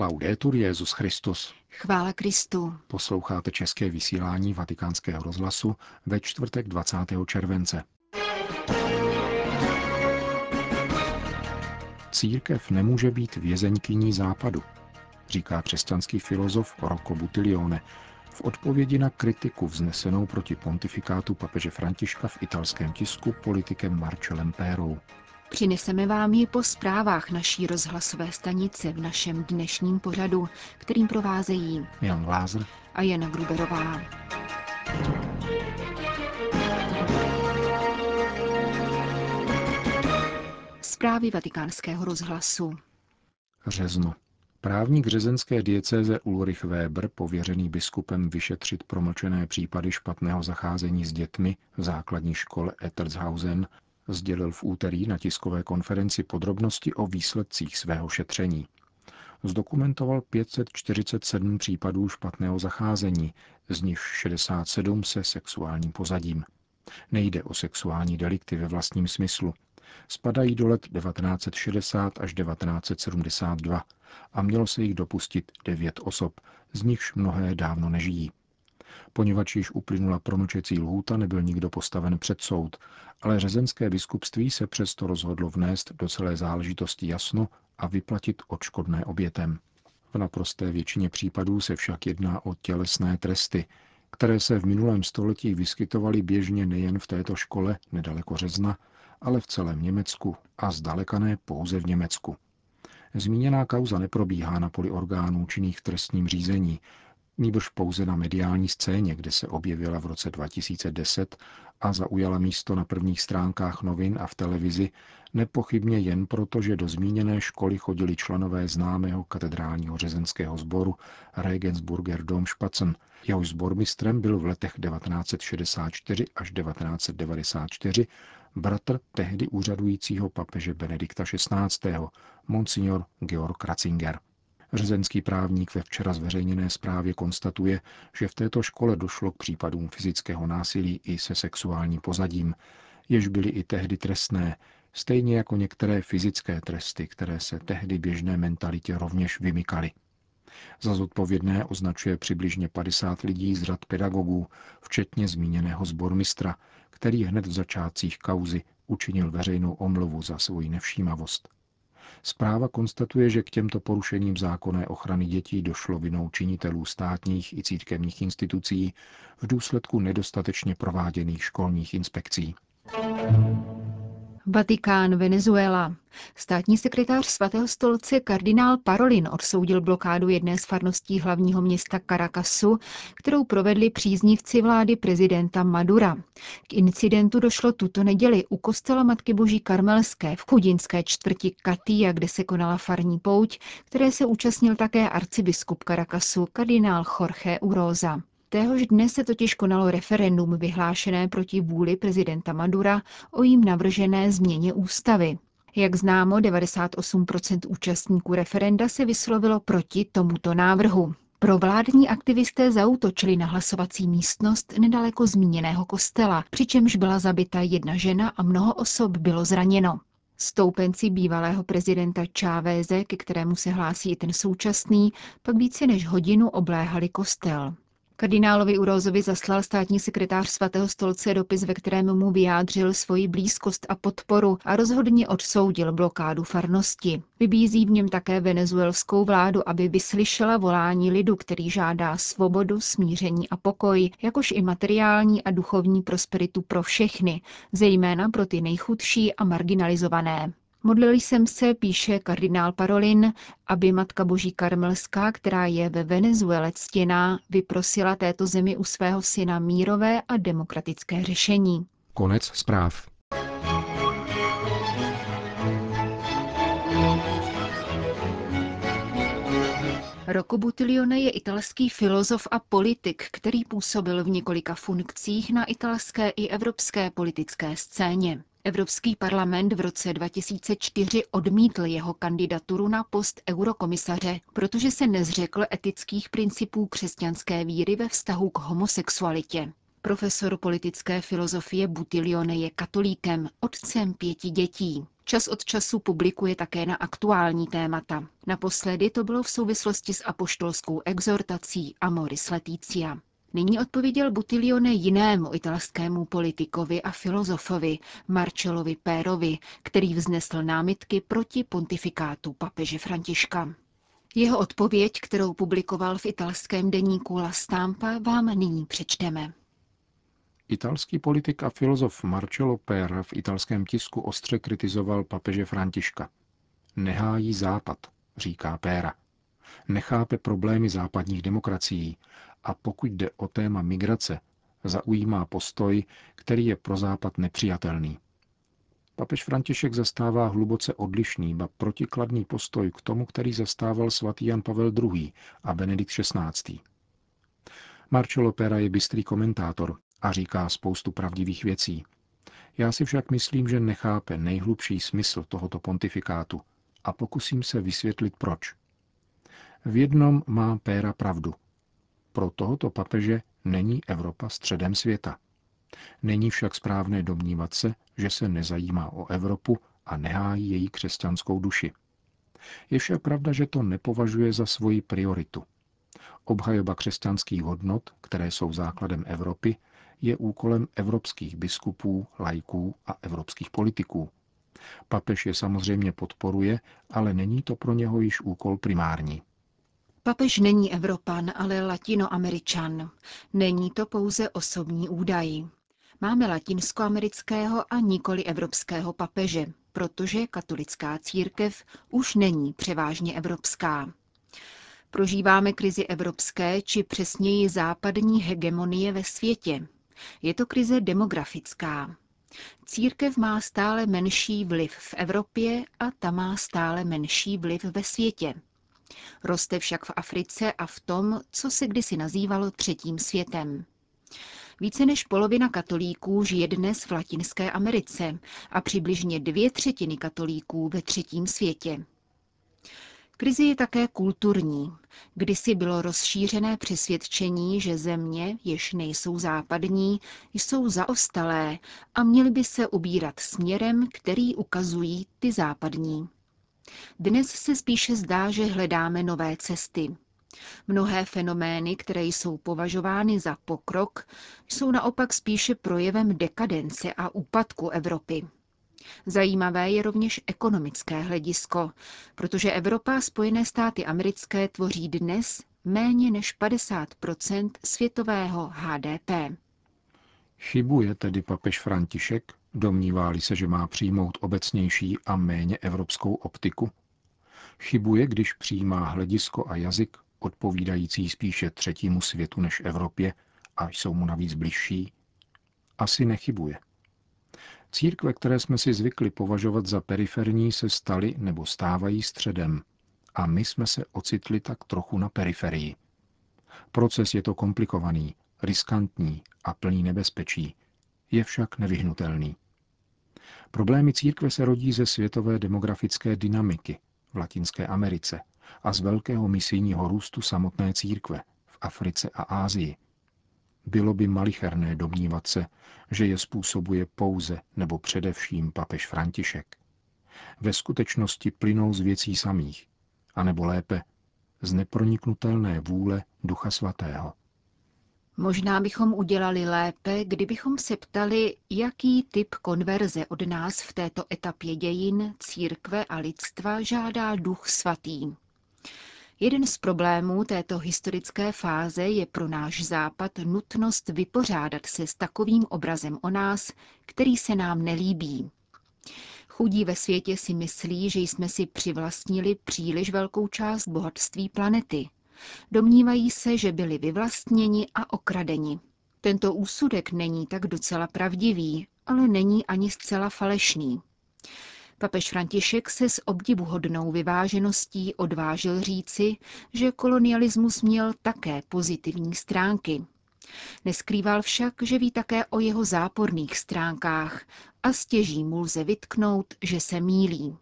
Laudetur Jezus Christus. Chvála Kristu. Posloucháte české vysílání Vatikánského rozhlasu ve čtvrtek 20. července. Církev nemůže být vězeňkyní západu, říká křesťanský filozof Rocco Buttiglione v odpovědi na kritiku vznesenou proti pontifikátu papeže Františka v italském tisku politikem Marcelem Pérou. Přineseme vám ji po zprávách naší rozhlasové stanice v našem dnešním pořadu, kterým provázejí Jan Lázr a Jana Gruberová. Zprávy vatikánského rozhlasu. Řezno. Právník řezenské diecéze Ulrich Weber, pověřený biskupem vyšetřit promlčené případy špatného zacházení s dětmi v základní škole Ettershausen, sdělil v úterý na tiskové konferenci podrobnosti o výsledcích svého šetření. Zdokumentoval 547 případů špatného zacházení, z nich 67 se sexuálním pozadím. Nejde o sexuální delikty ve vlastním smyslu. Spadají do let 1960 až 1972 a mělo se jich dopustit devět osob, z nichž mnohé dávno nežijí. Poněvadž již uplynula promlčecí lhůta, nebyl nikdo postaven před soud, ale řezenské biskupství se přesto rozhodlo vnést do celé záležitosti jasno a vyplatit odškodné obětem. V naprosté většině případů se však jedná o tělesné tresty, které se v minulém století vyskytovaly běžně nejen v této škole nedaleko Řezna, ale v celém Německu a zdaleka ne pouze v Německu. Zmíněná kauza neprobíhá na poli orgánů činných v trestním řízení, níbrž pouze na mediální scéně, kde se objevila v roce 2010 a zaujala místo na prvních stránkách novin a v televizi, nepochybně jen proto, že do zmíněné školy chodili členové známého katedrálního řezenského sboru Regensburger Domspatzen, jehož sbormistrem byl v letech 1964 až 1994 bratr tehdy úřadujícího papeže Benedikta XVI., monsignor Georg Ratzinger. Řezenský právník ve včera zveřejněné zprávě konstatuje, že v této škole došlo k případům fyzického násilí i se sexuálním pozadím, jež byly i tehdy trestné, stejně jako některé fyzické tresty, které se tehdy běžné mentalitě rovněž vymykaly. Za zodpovědné označuje přibližně 50 lidí z řad pedagogů, včetně zmíněného zbormistra, který hned v začátcích kauzy učinil veřejnou omluvu za svoji nevšímavost. Zpráva konstatuje, že k těmto porušením zákonné ochrany dětí došlo vinou činitelů státních i církevních institucí v důsledku nedostatečně prováděných školních inspekcí. Vatikán, Venezuela. Státní sekretář svatého stolce kardinál Parolin odsoudil blokádu jedné z farností hlavního města Caracasu, kterou provedli příznivci vlády prezidenta Madura. K incidentu došlo tuto neděli u kostela Matky Boží Karmelské v chudinské čtvrti Katia, kde se konala farní pouť, které se účastnil také arcibiskup Caracasu kardinál Jorge Uroza. Téhož dne se totiž konalo referendum vyhlášené proti vůli prezidenta Madura o jím navržené změně ústavy. Jak známo, 98% účastníků referenda se vyslovilo proti tomuto návrhu. Pro vládní aktivisté zautočili na hlasovací místnost nedaleko zmíněného kostela, přičemž byla zabita jedna žena a mnoho osob bylo zraněno. Stoupenci bývalého prezidenta Čávéze, ke kterému se hlásí i ten současný, pak více než hodinu obléhali kostel. Kardinálovi Urozovi zaslal státní sekretář svatého stolce dopis, ve kterém mu vyjádřil svoji blízkost a podporu a rozhodně odsoudil blokádu farnosti. Vybízí v něm také venezuelskou vládu, aby vyslyšela volání lidu, který žádá svobodu, smíření a pokoj, jakož i materiální a duchovní prosperitu pro všechny, zejména pro ty nejchudší a marginalizované. Modlil jsem se, píše kardinál Parolin, aby Matka Boží Karmelská, která je ve Venezuele ctěná, vyprosila této zemi u svého syna mírové a demokratické řešení. Konec zpráv. Rocco Buttiglione je italský filozof a politik, který působil v několika funkcích na italské i evropské politické scéně. Evropský parlament v roce 2004 odmítl jeho kandidaturu na post eurokomisaře, protože se nezřekl etických principů křesťanské víry ve vztahu k homosexualitě. Profesor politické filozofie Butilione je katolíkem, otcem pěti dětí. Čas od času publikuje také na aktuální témata. Naposledy to bylo v souvislosti s apoštolskou exhortací Amoris Leticia. Nyní odpověděl Butilione jinému italskému politikovi a filozofovi, Marcellovi Pérovi, který vznesl námitky proti pontifikátu papeže Františka. Jeho odpověď, kterou publikoval v italském deníku La Stampa, vám nyní přečteme. Italský politik a filozof Marcello Pera v italském tisku ostře kritizoval papeže Františka. Nehájí západ, říká Péra. Nechápe problémy západních demokracií a pokud jde o téma migrace, zaujímá postoj, který je pro západ nepřijatelný. Papež František zastává hluboce odlišný, ba protikladný postoj k tomu, který zastával svatý Jan Pavel II. a Benedikt XVI. Marcello Pera je bystrý komentátor a říká spoustu pravdivých věcí. Já si však myslím, že nechápe nejhlubší smysl tohoto pontifikátu a pokusím se vysvětlit proč. V jednom má Péra pravdu. Pro tohoto papeže není Evropa středem světa. Není však správné domnívat se, že se nezajímá o Evropu a nehájí její křesťanskou duši. Je však pravda, že to nepovažuje za svoji prioritu. Obhajoba křesťanských hodnot, které jsou základem Evropy, je úkolem evropských biskupů, lajků a evropských politiků. Papež je samozřejmě podporuje, ale není to pro něho již úkol primární. Papež není Evropan, ale latinoameričan. Není to pouze osobní údaj. Máme latinskoamerického a nikoli evropského papeže, protože katolická církev už není převážně evropská. Prožíváme krizi evropské, či přesněji západní hegemonie ve světě. Je to krize demografická. Církev má stále menší vliv v Evropě a ta má stále menší vliv ve světě. Roste však v Africe a v tom, co se kdysi nazývalo třetím světem. Více než polovina katolíků žije dnes v Latinské Americe a přibližně dvě třetiny katolíků ve třetím světě. Krizi je také kulturní. Kdysi bylo rozšířené přesvědčení, že země, jež nejsou západní, jsou zaostalé a měly by se ubírat směrem, který ukazují ty západní. Dnes se spíše zdá, že hledáme nové cesty. Mnohé fenomény, které jsou považovány za pokrok, jsou naopak spíše projevem dekadence a úpadku Evropy. Zajímavé je rovněž ekonomické hledisko, protože Evropa a Spojené státy americké tvoří dnes méně než 50% světového HDP. Chybuje tedy papež František, domnívá se, že má přijmout obecnější a méně evropskou optiku? Chybuje, když přijímá hledisko a jazyk odpovídající spíše třetímu světu než Evropě a jsou mu navíc bližší? Asi nechybuje. Církve, které jsme si zvykli považovat za periferní, se staly nebo stávají středem a my jsme se ocitli tak trochu na periferii. Proces je to komplikovaný, riskantní a plný nebezpečí, je však nevyhnutelný. Problémy církve se rodí ze světové demografické dynamiky v Latinské Americe a z velkého misijního růstu samotné církve v Africe a Ázii – bylo by malicherné domnívat se, že je způsobuje pouze nebo především papež František. Ve skutečnosti plynou z věcí samých, anebo lépe z neproniknutelné vůle Ducha Svatého. Možná bychom udělali lépe, kdybychom se ptali, jaký typ konverze od nás v této etapě dějin, církve a lidstva žádá Duch Svatý. Jeden z problémů této historické fáze je pro náš západ nutnost vypořádat se s takovým obrazem o nás, který se nám nelíbí. Chudí ve světě si myslí, že jsme si přivlastnili příliš velkou část bohatství planety. Domnívají se, že byli vyvlastněni a okradeni. Tento úsudek není tak docela pravdivý, ale není ani zcela falešný. Papež František se s obdivuhodnou vyvážeností odvážil říci, že kolonialismus měl také pozitivní stránky. Neskrýval však, že ví také o jeho záporných stránkách a stěží mu lze vytknout, že se mílí.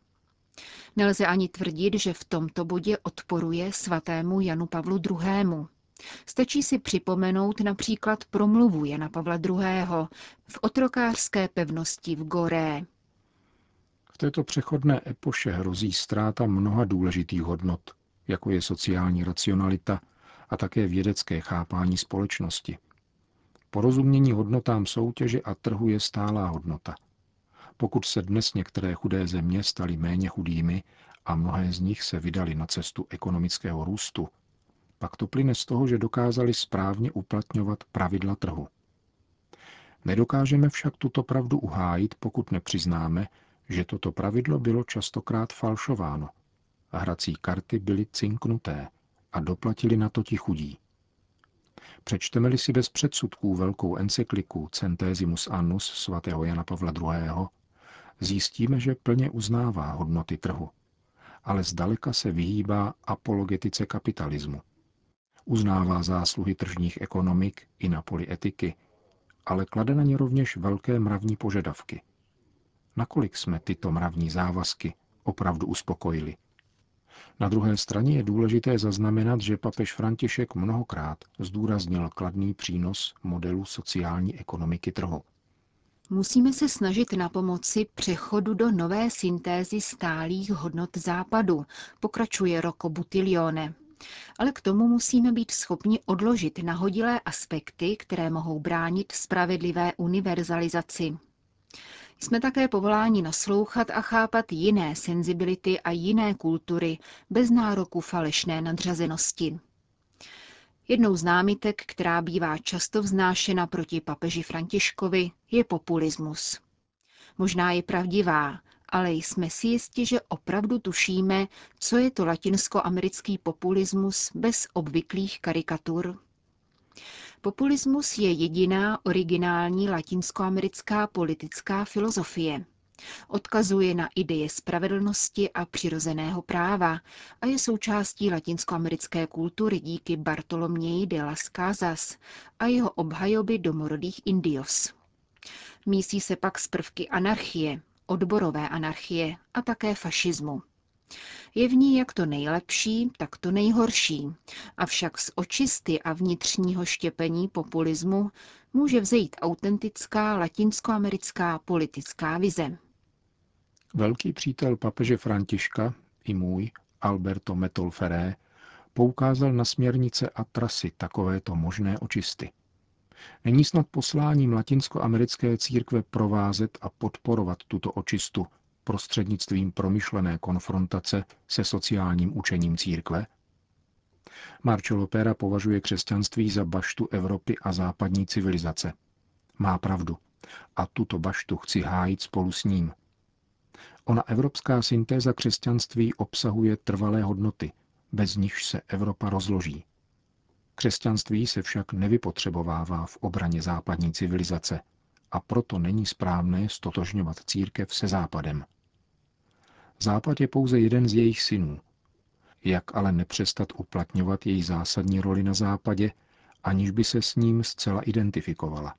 Nelze ani tvrdit, že v tomto bodě odporuje svatému Janu Pavlu II. Stačí si připomenout například promluvu Jana Pavla II. v otrokářské pevnosti v Goré. V této přechodné epoše hrozí ztráta mnoha důležitých hodnot, jako je sociální racionalita a také vědecké chápání společnosti. Porozumění hodnotám soutěže a trhu je stálá hodnota. Pokud se dnes některé chudé země staly méně chudými a mnohé z nich se vydali na cestu ekonomického růstu, pak to plyne z toho, že dokázali správně uplatňovat pravidla trhu. Nedokážeme však tuto pravdu uhájit, pokud nepřiznáme, že toto pravidlo bylo častokrát falšováno. Hrací karty byly cinknuté a doplatili na to ti chudí. Přečteme-li si bez předsudků velkou encykliku Centesimus Annus svatého Jana Pavla II., zjistíme, že plně uznává hodnoty trhu, ale zdaleka se vyhýbá apologetice kapitalismu. Uznává zásluhy tržních ekonomik i na poli etiky, ale klade na ně rovněž velké mravní požadavky. Nakolik jsme tyto mravní závazky opravdu uspokojili? Na druhé straně je důležité zaznamenat, že papež František mnohokrát zdůraznil kladný přínos modelu sociální ekonomiky trhu. Musíme se snažit na pomoci přechodu do nové syntézy stálých hodnot západu, pokračuje Rocco Butilione. Ale k tomu musíme být schopni odložit nahodilé aspekty, které mohou bránit spravedlivé univerzalizaci. Jsme také povoláni naslouchat a chápat jiné senzibility a jiné kultury bez nároku falešné nadřazenosti. Jednou z námitek, která bývá často vznášena proti papeži Františkovi, je populismus. Možná je pravdivá, ale jsme si jisti, že opravdu tušíme, co je to latinskoamerický populismus bez obvyklých karikatur. Populismus je jediná originální latinskoamerická politická filozofie. Odkazuje na ideje spravedlnosti a přirozeného práva a je součástí latinskoamerické kultury díky Bartoloměji de las Casas a jeho obhajoby domorodých indios. Mísí se pak z prvky anarchie, odborové anarchie a také fašismu. Je v ní jak to nejlepší, tak to nejhorší. Avšak z očisty a vnitřního štěpení populismu může vzejít autentická latinskoamerická politická vize. Velký přítel papeže Františka, i můj, Alberto Metolferé, poukázal na směrnice a trasy takovéto možné očisty. Není snad posláním latinskoamerické církve provázet a podporovat tuto očistu prostřednictvím promyšlené konfrontace se sociálním učením církve? Marcello Pera považuje křesťanství za baštu Evropy a západní civilizace. Má pravdu. A tuto baštu chci hájit spolu s ním. Ona evropská syntéza křesťanství obsahuje trvalé hodnoty, bez nichž se Evropa rozloží. Křesťanství se však nevypotřebovává v obraně západní civilizace a proto není správné stotožňovat církev se západem. Západ je pouze jeden z jejich synů. Jak ale nepřestat uplatňovat její zásadní roli na západě, aniž by se s ním zcela identifikovala?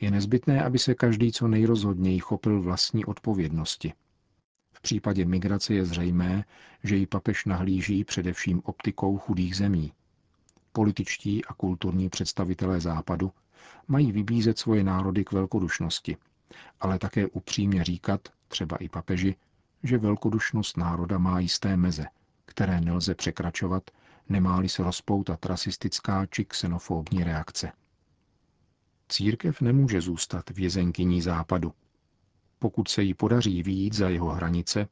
Je nezbytné, aby se každý co nejrozhodněji chopil vlastní odpovědnosti. V případě migrace je zřejmé, že ji papež nahlíží především optikou chudých zemí. Političtí a kulturní představitelé Západu mají vybízet svoje národy k velkodušnosti, ale také upřímně říkat, třeba i papeži, že velkodušnost národa má jisté meze, které nelze překračovat, nemá-li se rozpoutat rasistická či xenofobní reakce. Církev nemůže zůstat vězenkyní západu. Pokud se jí podaří výjít za jeho hranice,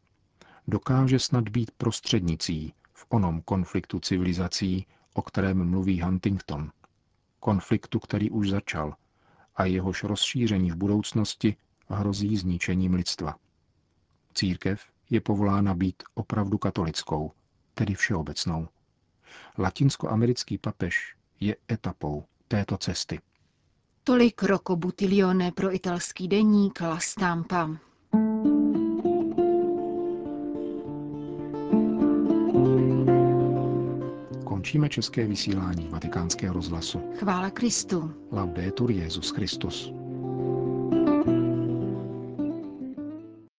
dokáže snad být prostřednicí v onom konfliktu civilizací, o kterém mluví Huntington. Konfliktu, který už začal a jehož rozšíření v budoucnosti hrozí zničením lidstva. Církev je povolána být opravdu katolickou, tedy všeobecnou. Latinskoamerický papež je etapou této cesty. Tolik Rocco Butilione pro italský deník La Stampa. Končíme české vysílání vatikánského rozhlasu. Chvála Kristu. Laudetur Jezus Christus.